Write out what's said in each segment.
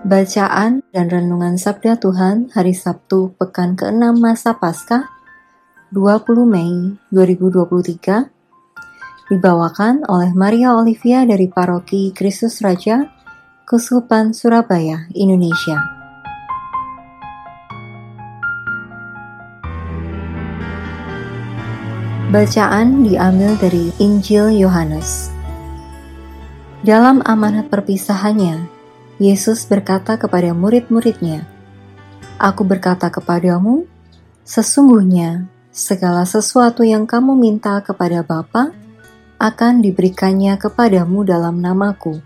Bacaan dan Renungan Sabda Tuhan Hari Sabtu Pekan ke-6 Masa Paskah 20 Mei 2023 dibawakan oleh Maria Olivia dari Paroki Kristus Raja Kuskupan Surabaya, Indonesia. Bacaan diambil dari Injil Yohanes. Dalam amanat perpisahannya, Yesus berkata kepada murid-muridnya, Aku berkata kepadamu, sesungguhnya segala sesuatu yang kamu minta kepada Bapa akan diberikannya kepadamu dalam namaku.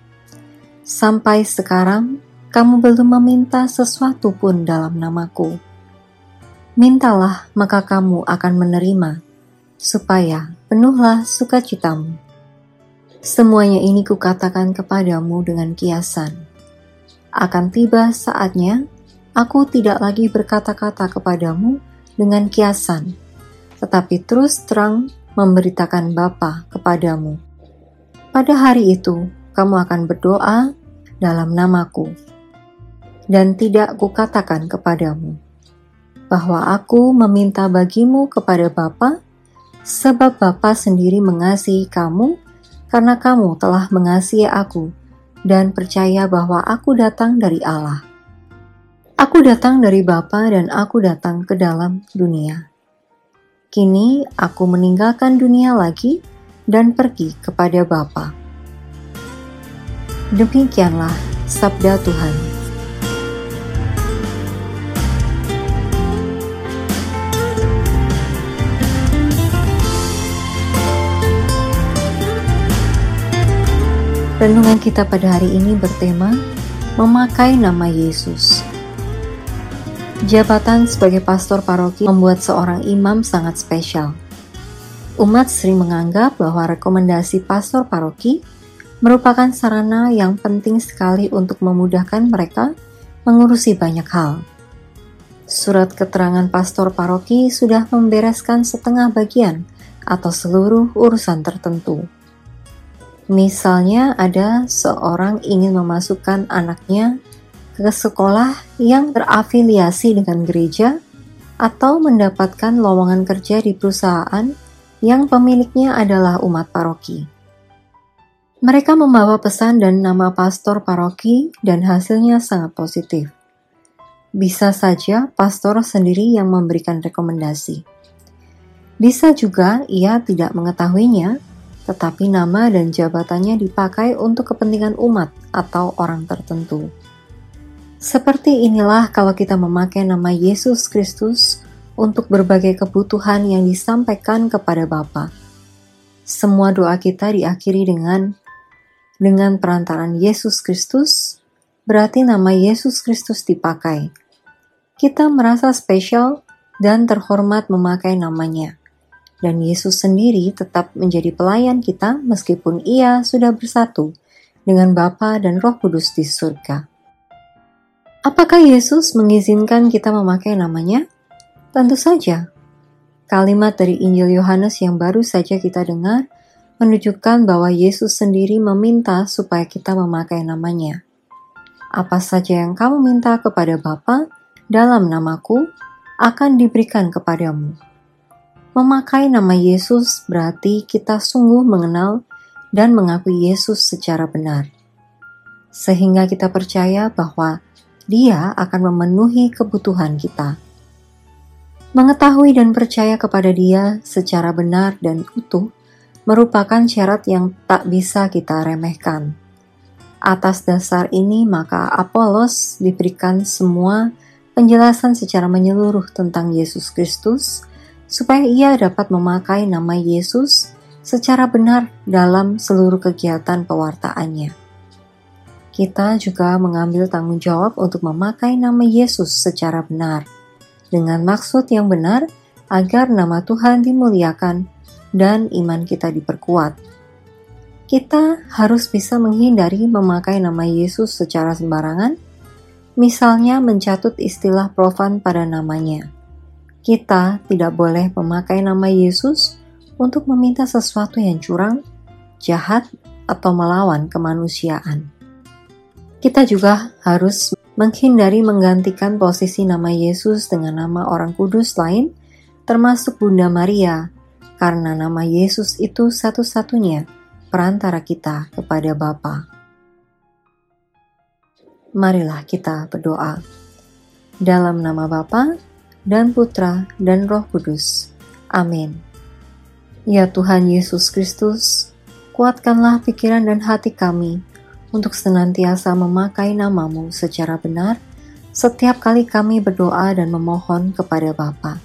Sampai sekarang, kamu belum meminta sesuatu pun dalam namaku. Mintalah, maka kamu akan menerima, supaya penuhlah sukacitamu. Semuanya ini kukatakan kepadamu dengan kiasan akan tiba saatnya aku tidak lagi berkata-kata kepadamu dengan kiasan, tetapi terus terang memberitakan Bapa kepadamu. Pada hari itu, kamu akan berdoa dalam namaku, dan tidak kukatakan kepadamu bahwa aku meminta bagimu kepada Bapa, sebab Bapa sendiri mengasihi kamu karena kamu telah mengasihi aku dan percaya bahwa aku datang dari Allah. Aku datang dari Bapa dan aku datang ke dalam dunia. Kini aku meninggalkan dunia lagi dan pergi kepada Bapa. Demikianlah sabda Tuhan. Renungan kita pada hari ini bertema memakai nama Yesus. Jabatan sebagai pastor paroki membuat seorang imam sangat spesial. Umat sering menganggap bahwa rekomendasi pastor paroki merupakan sarana yang penting sekali untuk memudahkan mereka mengurusi banyak hal. Surat keterangan pastor paroki sudah membereskan setengah bagian atau seluruh urusan tertentu. Misalnya ada seorang ingin memasukkan anaknya ke sekolah yang terafiliasi dengan gereja atau mendapatkan lowongan kerja di perusahaan yang pemiliknya adalah umat paroki. Mereka membawa pesan dan nama pastor paroki dan hasilnya sangat positif. Bisa saja pastor sendiri yang memberikan rekomendasi. Bisa juga ia tidak mengetahuinya tetapi nama dan jabatannya dipakai untuk kepentingan umat atau orang tertentu. Seperti inilah kalau kita memakai nama Yesus Kristus untuk berbagai kebutuhan yang disampaikan kepada Bapa. Semua doa kita diakhiri dengan dengan perantaran Yesus Kristus, berarti nama Yesus Kristus dipakai. Kita merasa spesial dan terhormat memakai namanya dan Yesus sendiri tetap menjadi pelayan kita meskipun ia sudah bersatu dengan Bapa dan Roh Kudus di surga. Apakah Yesus mengizinkan kita memakai namanya? Tentu saja. Kalimat dari Injil Yohanes yang baru saja kita dengar menunjukkan bahwa Yesus sendiri meminta supaya kita memakai namanya. Apa saja yang kamu minta kepada Bapa dalam namaku akan diberikan kepadamu. Memakai nama Yesus berarti kita sungguh mengenal dan mengakui Yesus secara benar, sehingga kita percaya bahwa Dia akan memenuhi kebutuhan kita. Mengetahui dan percaya kepada Dia secara benar dan utuh merupakan syarat yang tak bisa kita remehkan. Atas dasar ini, maka Apolos diberikan semua penjelasan secara menyeluruh tentang Yesus Kristus supaya ia dapat memakai nama Yesus secara benar dalam seluruh kegiatan pewartaannya. Kita juga mengambil tanggung jawab untuk memakai nama Yesus secara benar, dengan maksud yang benar agar nama Tuhan dimuliakan dan iman kita diperkuat. Kita harus bisa menghindari memakai nama Yesus secara sembarangan, misalnya mencatut istilah profan pada namanya. Kita tidak boleh memakai nama Yesus untuk meminta sesuatu yang curang, jahat, atau melawan kemanusiaan. Kita juga harus menghindari menggantikan posisi nama Yesus dengan nama orang kudus lain, termasuk Bunda Maria, karena nama Yesus itu satu-satunya perantara kita kepada Bapa. Marilah kita berdoa. Dalam nama Bapa dan Putra dan Roh Kudus. Amin. Ya Tuhan Yesus Kristus, kuatkanlah pikiran dan hati kami untuk senantiasa memakai namamu secara benar setiap kali kami berdoa dan memohon kepada Bapa.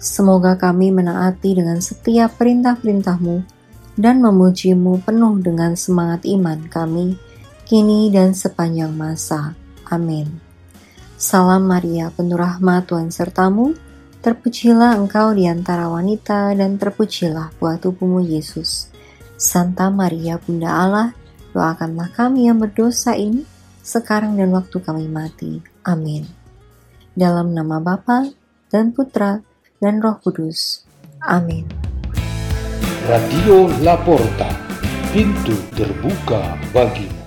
Semoga kami menaati dengan setiap perintah-perintahmu dan memujimu penuh dengan semangat iman kami, kini dan sepanjang masa. Amin. Salam Maria, penuh rahmat Tuhan sertamu, terpujilah engkau di antara wanita dan terpujilah buah tubuhmu Yesus. Santa Maria Bunda Allah, doakanlah kami yang berdosa ini, sekarang dan waktu kami mati. Amin. Dalam nama Bapa dan Putra dan Roh Kudus. Amin. Radio Laporta, pintu terbuka bagimu.